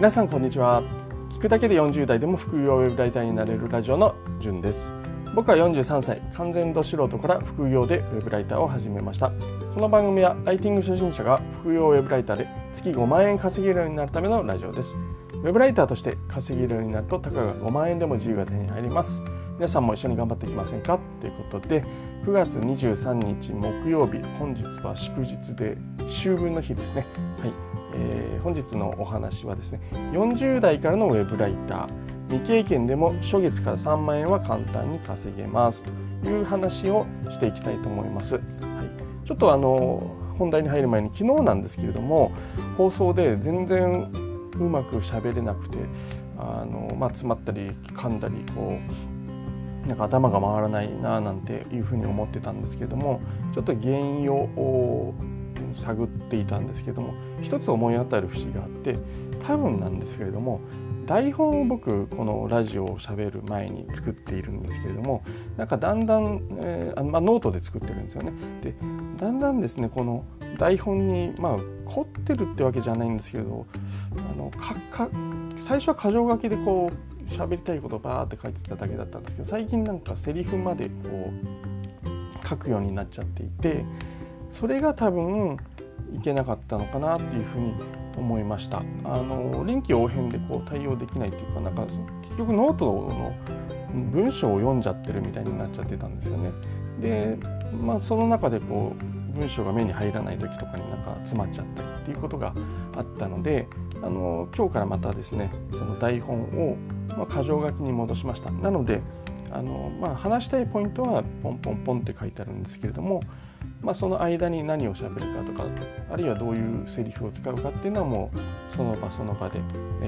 皆さんこんにちは。聞くだけで40代でも副業ウェブライターになれるラジオのじゅんです。僕は43歳。完全度素人から副業でウェブライターを始めました。この番組はライティング初心者が副業ウェブライターで月5万円稼げるようになるためのラジオです。ウェブライターとして稼げるようになるとたかが5万円でも自由が手に入ります。皆さんも一緒に頑張っていきませんか？ということで9月23日木曜日本日は祝日で秋分の日ですね。はい。えー、本日のお話はですね40代からのウェブライター。未経験でも初月から3万円は簡単に稼げます。という話をしていきたいと思います。はい、ちょっとあの本題に入る前に昨日なんですけれども放送で全然うまく喋れなくてあの、まあ、詰まったり噛んだりこうなんか頭が回らないななんていうふうに思ってたんですけれどもちょっと原因を探っていたんですけども一つ思い当たる節があって多分なんですけれども台本を僕このラジオをしゃべる前に作っているんですけれどもなんかだんだん、えー、あまあ、ノートで作ってるんですよね。でだんだんですねこの台本にまあ凝ってるってわけじゃないんですけれどあのかか最初は箇条書きでこう喋りたいことをバーって書いてただけだったんですけど最近なんかセリフまでこう書くようになっちゃっていてそれが多分いけなかったのかなっていうふうに思いました。あの臨機応変でこう対応できないっていうかなんか結局ノートの文章を読んじゃってるみたいになっちゃってたんですよね。でまあその中でこう文章が目に入らない時とかになんか詰まっちゃったりっていうことがあったのであの今日からまたですねその台本を、まあ、箇条書きに戻しました。なのであの、まあ、話したいポイントはポンポンポンって書いてあるんですけれどもまあ、その間に何をしゃべるかとかあるいはどういうセリフを使うかっていうのはもうその場その場で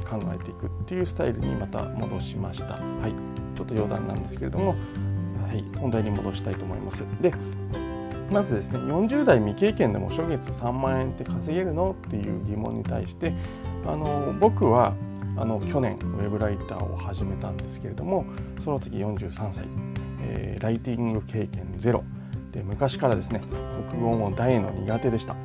考えていくっていうスタイルにまた戻しました。はい、ちょっと余談なんですけれども、はい、本題に戻したいと思います。でまずですね40代未経験でも初月3万円って稼げるのっていう疑問に対してあの僕はあの去年ウェブライターを始めたんですけれどもその時43歳、えー、ライティング経験ゼロで昔からですね国語も大の苦手でした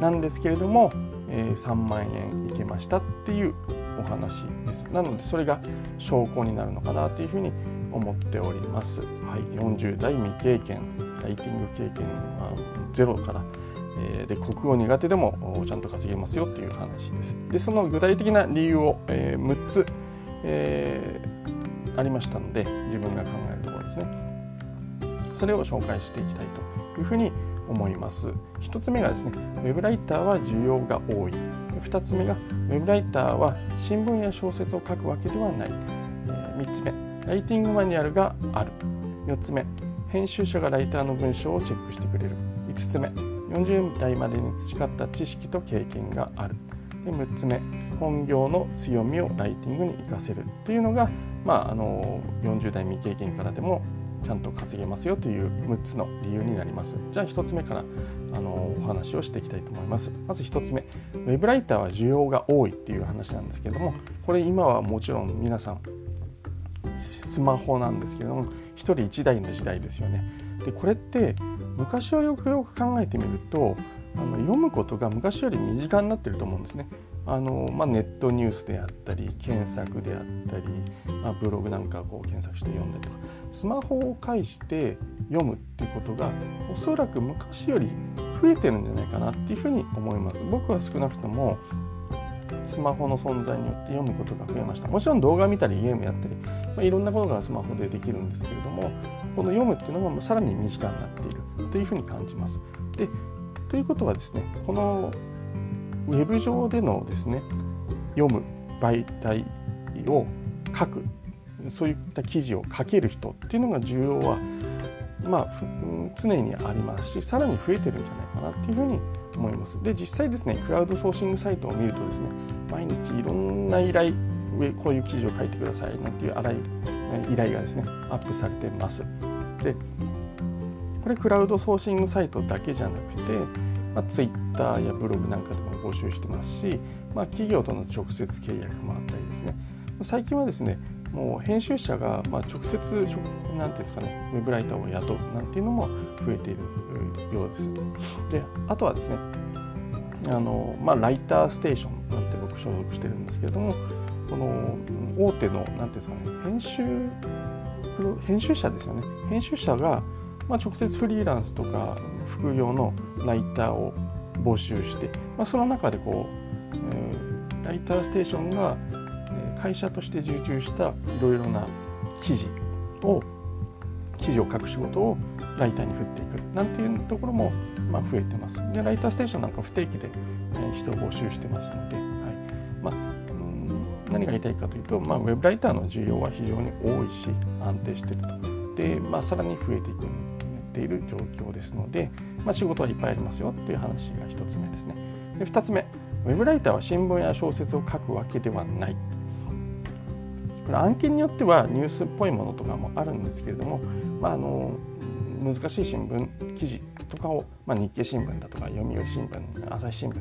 なんですけれども、えー、3万円いけましたっていうお話ですなのでそれが証拠になるのかなというふうに思っております、はい、40代未経験ライティング経験はゼロからえで国語苦手でもちゃんと稼げますよっていう話です。でその具体的な理由を、えー、6つ、えー、ありましたので自分が考えるところですね。それを紹介していきたいというふうに思います。1つ目がですね、ウェブライターは需要が多い。2つ目が、ウェブライターは新聞や小説を書くわけではない。3つ目、ライティングマニュアルがある。4つ目、編集者がライターの文章をチェックしてくれる。5つ目、40代までに培った知識と経験がある。で6つ目、本業の強みをライティングに活かせるというのが、まあ、あの40代未経験からでもちゃんと稼げますよという6つの理由になります。じゃあ1つ目からあのお話をしていきたいと思います。まず1つ目、ウェブライターは需要が多いっていう話なんですけども、これ今はもちろん皆さんスマホなんですけども、1人1台の時代ですよね。でこれって昔はよくよく考えてみるとあの読むことが昔より身近になってると思うんですね。あのまあ、ネットニュースであったり検索であったり、まあ、ブログなんかこう検索して読んだりとかスマホを介して読むっていうことがおそらく昔より増えてるんじゃないかなっていうふうに思います。僕は少なくともスマホの存在によって読むことが増えました。もちろん動画見たりゲームやったり、まあ、いろんなことがスマホでできるんですけれどもこの読むっていうのがさらに身近になっているというふうに感じます。でということはですねこのウェブ上でのですね読む媒体を書くそういった記事を書ける人っていうのが需要はまあ、常にありますしさらに増えてるんじゃないかなっていうふうに思います。で実際ですねクラウドソーシングサイトを見るとですね毎日いろんな依頼上こういう記事を書いてくださいなんていう依頼がですねアップされてます。でこれクラウドソーシングサイトだけじゃなくてまあ、Twitter やブログなんかでも募集してますし、まあ、企業との直接契約もあったりですね最近はですねもう編集者がま直接何ていうんですかねウェブライターを雇うなんていうのも増えているようです。であとはですねあの、まあ、ライターステーションなんて僕所属してるんですけれどもこの大手の何ていうんですかね編集編集者ですよね編集者が、まあ、直接フリーランスとか副業のライターを募集して、まあ、その中でこう、えー、ライターステーションが会社として受注したいろいろな記事を記事を書く仕事をライターに振っていくなんていうところもまあ増えてます。でライターステーションなんか不定期で人を募集してますので、はいまあ、ん何が言いたいかというと、まあ、ウェブライターの需要は非常に多いし安定してると。で、まあ、さらに増えていくっている状況ですので、まあ、仕事はいっぱいありますよっていう話が1つ目ですね。で2つ目ウェブライターは新聞や小説を書くわけではない。案件によってはニュースっぽいものとかもあるんですけれども、まあ、あの難しい新聞記事とかを、まあ、日経新聞だとか読売新聞朝日新聞、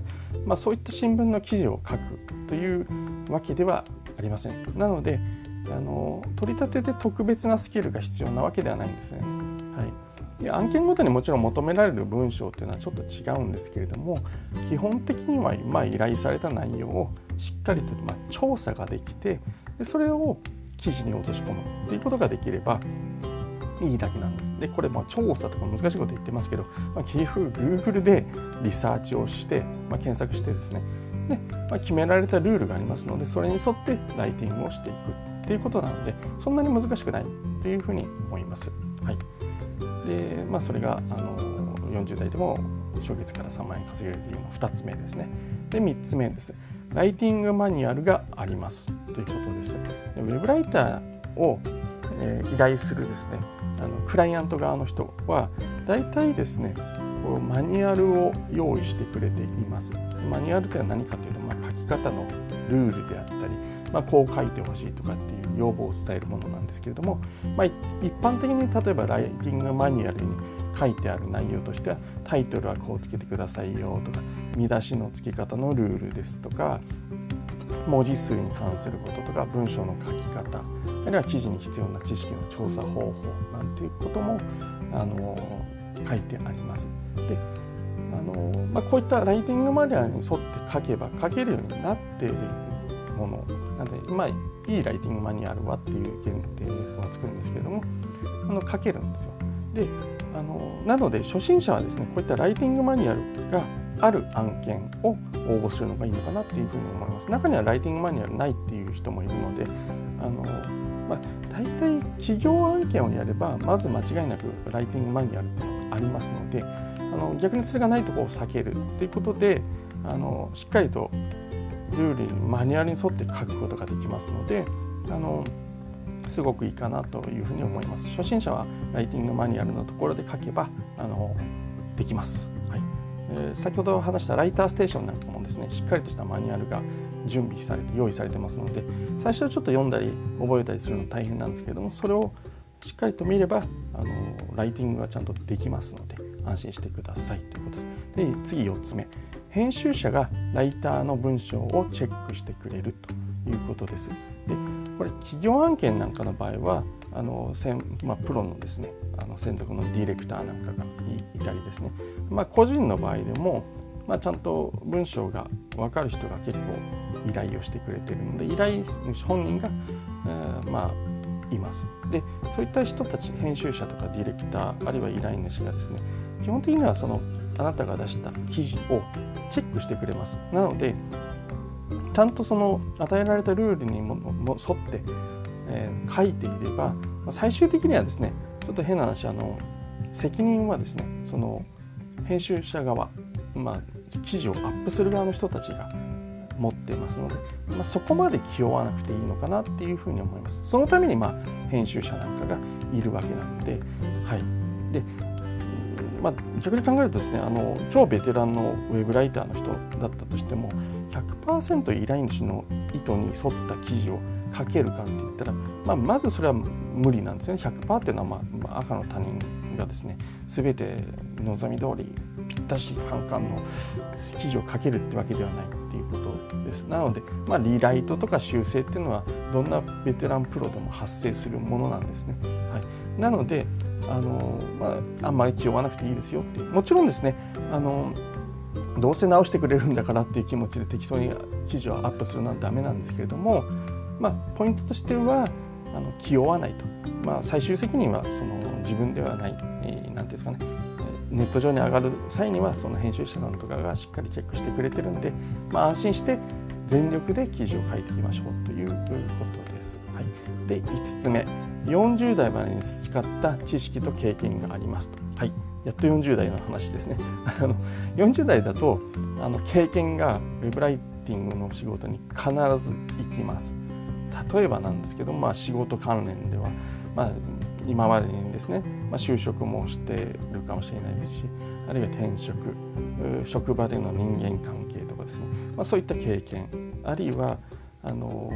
まあ、そういった新聞の記事を書くというわけではありません。なのであの取り立てで特別なスキルが必要なわけではないんですね。はいで案件ごとにもちろん求められる文章っていうのはちょっと違うんですけれども基本的にはま依頼された内容をしっかりとま調査ができてでそれを記事に落とし込むっていうことができればいいだけなんです。でこれまあ調査とか難しいこと言ってますけど、まあ、結局 Google でリサーチをして、まあ、検索してですねで、まあ、決められたルールがありますのでそれに沿ってライティングをしていくっていうことなのでそんなに難しくないというふうに思います。はいで、まあ、それがあの40代でも初月から3万円稼げる理由の2つ目ですね。で3つ目です。ライティングマニュアルがありますということです。でウェブライターを、えー、依頼するですねあのクライアント側の人は大体ですねこうマニュアルを用意してくれています。マニュアルというのは何かというと、まあ、書き方のルールであったり、まあ、こう書いてほしいとかっていう要望を伝えるものなんですけれども、まあ、一般的に例えばライティングマニュアルに書いてある内容としてはタイトルはこうつけてくださいよとか見出しの付け方のルールですとか文字数に関することとか文章の書き方あるいは記事に必要な知識の調査方法なんていうこともあの書いてあります。であのまあ、こういったライティングマニュアルに沿って書けば書けるようになっているものなので、まあ、いいライティングマニュアルはっていう限定を作るんですけれどもあの書けるんですよ。であのなので初心者はですねこういったライティングマニュアルがある案件を応募するのがいいのかなっていうふうに思います。中にはライティングマニュアルないっていう人もいるのであの、まあ、大体企業案件をやればまず間違いなくライティングマニュアルっていうのがありますのであの逆にそれがないとこを避けるっていうことであのしっかりとルールにマニュアルに沿って書くことができますのであのすごくいいかなというふうに思います初心者はライティングマニュアルのところで書けばあのできます、えー、先ほど話したライターステーションなんかもですね。しっかりとしたマニュアルが準備されて用意されてますので最初はちょっと読んだり覚えたりするの大変なんですけれどもそれをしっかりと見ればあのライティングがちゃんとできますので安心してください。ということです。で次4つ目。編集者がライターの文章をチェックしてくれる。ということです。でこれ企業案件なんかの場合はあのまあ、プロのですねあの専属のディレクターなんかがいたりですね、まあ、個人の場合でも、まあ、ちゃんと文章が分かる人が結構依頼をしてくれてるので依頼主本人が、えー、まあいます。でそういった人たち編集者とかディレクターあるいは依頼主がですね基本的にはそのあなたが出した記事をチェックしてくれます。なのでちゃんとその与えられたルールにもも沿って、えー、書いていれば最終的にはですねちょっと変な話あの責任はですねその編集者側、まあ、記事をアップする側の人たちが持っていますので、まあ、そこまで気負わなくていいのかなっていうふうに思います。そのためにまあ編集者なんかがいるわけなので、はい、でまあ、逆に考えるとですねあの超ベテランのウェブライターの人だったとしても100%依頼主の意図に沿った記事を書けるかって言ったら、まあ、まずそれは無理なんですよね100%っていうのは、まあ、赤の他人がですね全て望み通りぴったしカンカンの記事を書けるってわけではないっていうことです。なので、まあ、リライトとか修正っていうのはどんなベテランプロでも発生するものなんですね、はい、なのであの、まあ、あんまり気負わなくていいですよってもちろんですねあのどうせ直してくれるんだからっていう気持ちで適当に記事をアップするのはダメなんですけれども、まあ、ポイントとしてはあの気負わないと、まあ、最終責任はその自分ではない何、えー、て言うんですかね。ネット上に上がる際にはその編集者さんとかがしっかりチェックしてくれてるんで、まあ、安心して全力で記事を書いていきましょうということです。はい、で5つ目40代までに培った知識と経験がありますと。はいやっと40代の話ですね。あの40代だとあの経験がウェブライティングの仕事に必ず行きます。例えばなんですけど、まあ、仕事関連では、まあ、今までにですね、まあ、就職もしてるかもしれないですしあるいは転職職場での人間関係とかですね、まあ、そういった経験あるいはあの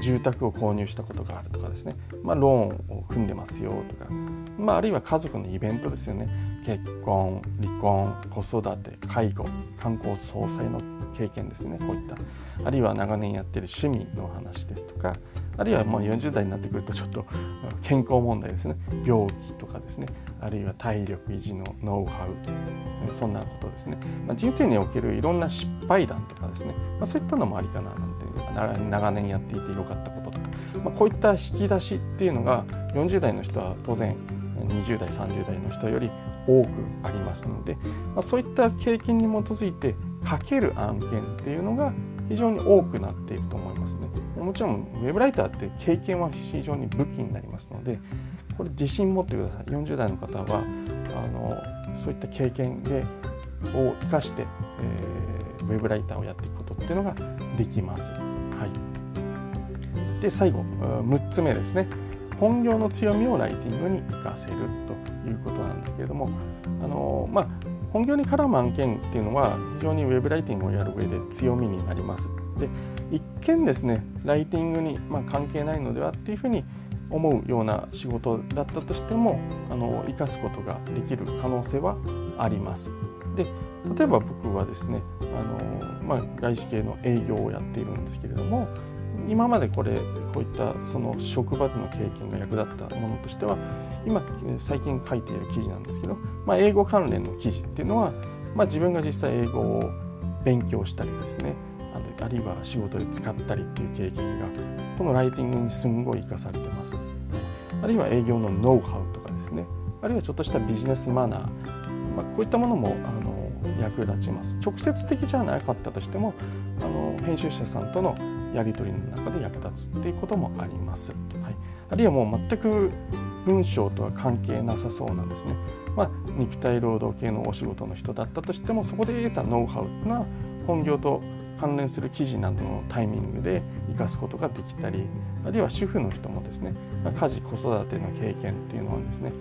住宅を購入したことがあるとかですね、まあ、ローンを組んでますよとか、まあ、あるいは家族のイベントですよね。結婚離婚子育て介護観光総裁の経験ですね。こういった。あるいは長年やってる趣味の話ですとかあるいはもう40代になってくるとちょっと健康問題ですね。病気とかですね。あるいは体力維持のノウハウ。そんなことですね、まあ、人生におけるいろんな失敗談とかですね、まあ、そういったのもありかななんて長年やっていてよかったこととか、まあ、こういった引き出しっていうのが40代の人は当然20代30代の人より多くありますので、まあ、そういった経験に基づいて書ける案件っていうのが非常に多くなっていると思いますね。もちろんウェブライターって経験は非常に武器になりますのでこれ自信持ってください40代の方はあのそういった経験でを生かして、えー、ウェブライターをやっていくことっていうのができます。はい、で最後6つ目ですね本業の強みをライティングに生かせるということなんですけれどもあの、まあ、本業に絡む案件っていうのは非常にウェブライティングをやる上で強みになります。で一見ですねライティングに、まあ、関係ないのではっていうふうに思うような仕事だったとしてもあの生かすことができる可能性はあります。で例えば僕はですねあの、まあ、外資系の営業をやっているんですけれども今までこれこういったその職場での経験が役立ったものとしては今最近書いている記事なんですけど、まあ、英語関連の記事っていうのは、まあ、自分が実際英語を勉強したりですねあるいは仕事で使ったりっていう経験がこのライティングにすんごい生かされてます。あるいは営業のノウハウとかですねあるいはちょっとしたビジネスマナー、まあ、こういったものもあの役立ちます直接的じゃなかったとしてもあの編集者さんとのやり取りの中で役立つっていうこともあります。はい、あるいはもう全く文章とは関係なさそうなんですね。まあ、肉体労働系のお仕事の人だったとしてもそこで得たノウハウが本業と関連する記事などのタイミングで生かすことができたりあるいは主婦の人もですね家事子育ての経験っていうのはですね、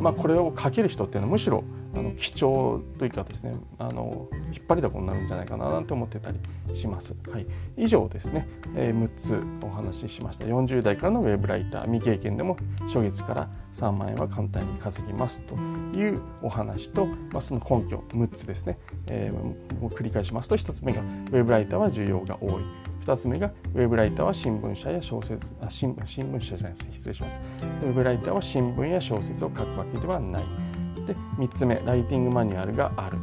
まあ、これをかける人っていうのはむしろあの貴重というかですねあの引っ張りだこになるんじゃないかななんて思ってたりします。はい、以上ですね、えー、6つお話ししました。40代からのウェブライター。未経験でも初月から3万円は簡単に稼ぎますというお話と、まあ、その根拠6つですね、えー、繰り返しますと1つ目がウェブライターは需要が多い。2つ目がウェブライターは新聞社や小説あ新新聞社じゃないです。失礼します。ウェブライターは新聞や小説を書くわけではない。で3つ目ライティングマニュアルがある。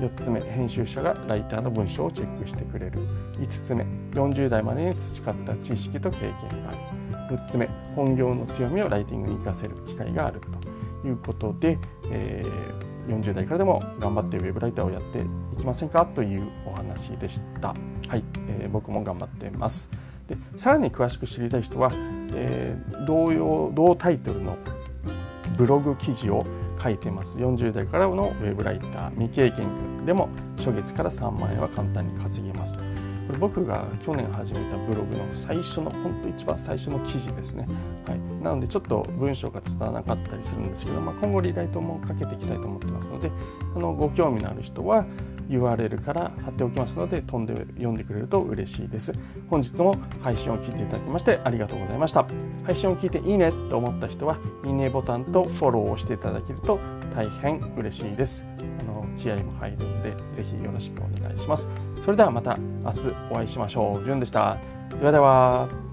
4つ目編集者がライターの文章をチェックしてくれる。5つ目40代までに培った知識と経験がある。6つ目本業の強みをライティングに生かせる機会がある。ということで、えー、40代からでも頑張ってウェブライターをやっていきませんか？というお話でした。はい、えー、僕も頑張ってます。でさらに詳しく知りたい人は、えー、同様同タイトルのブログ記事を書いてます。40代からのウェブライター未経験でも初月から3万円は簡単に稼げますこれ僕が去年始めたブログの最初の本当一番最初の記事ですね、はい、なのでちょっと文章が伝わらなかったりするんですけど、まあ、今後リライトもかけていきたいと思ってますのであのご興味のある人は URL から貼っておきますので飛んで読んでくれると嬉しいです。本日も配信を聞いていただきましてありがとうございました。配信を聞いていいねと思った人はいいねボタンとフォローをしていただけると大変嬉しいです。あの気合も入るのでぜひよろしくお願いします。それではまた明日お会いしましょう。じゅんでした。ではでは。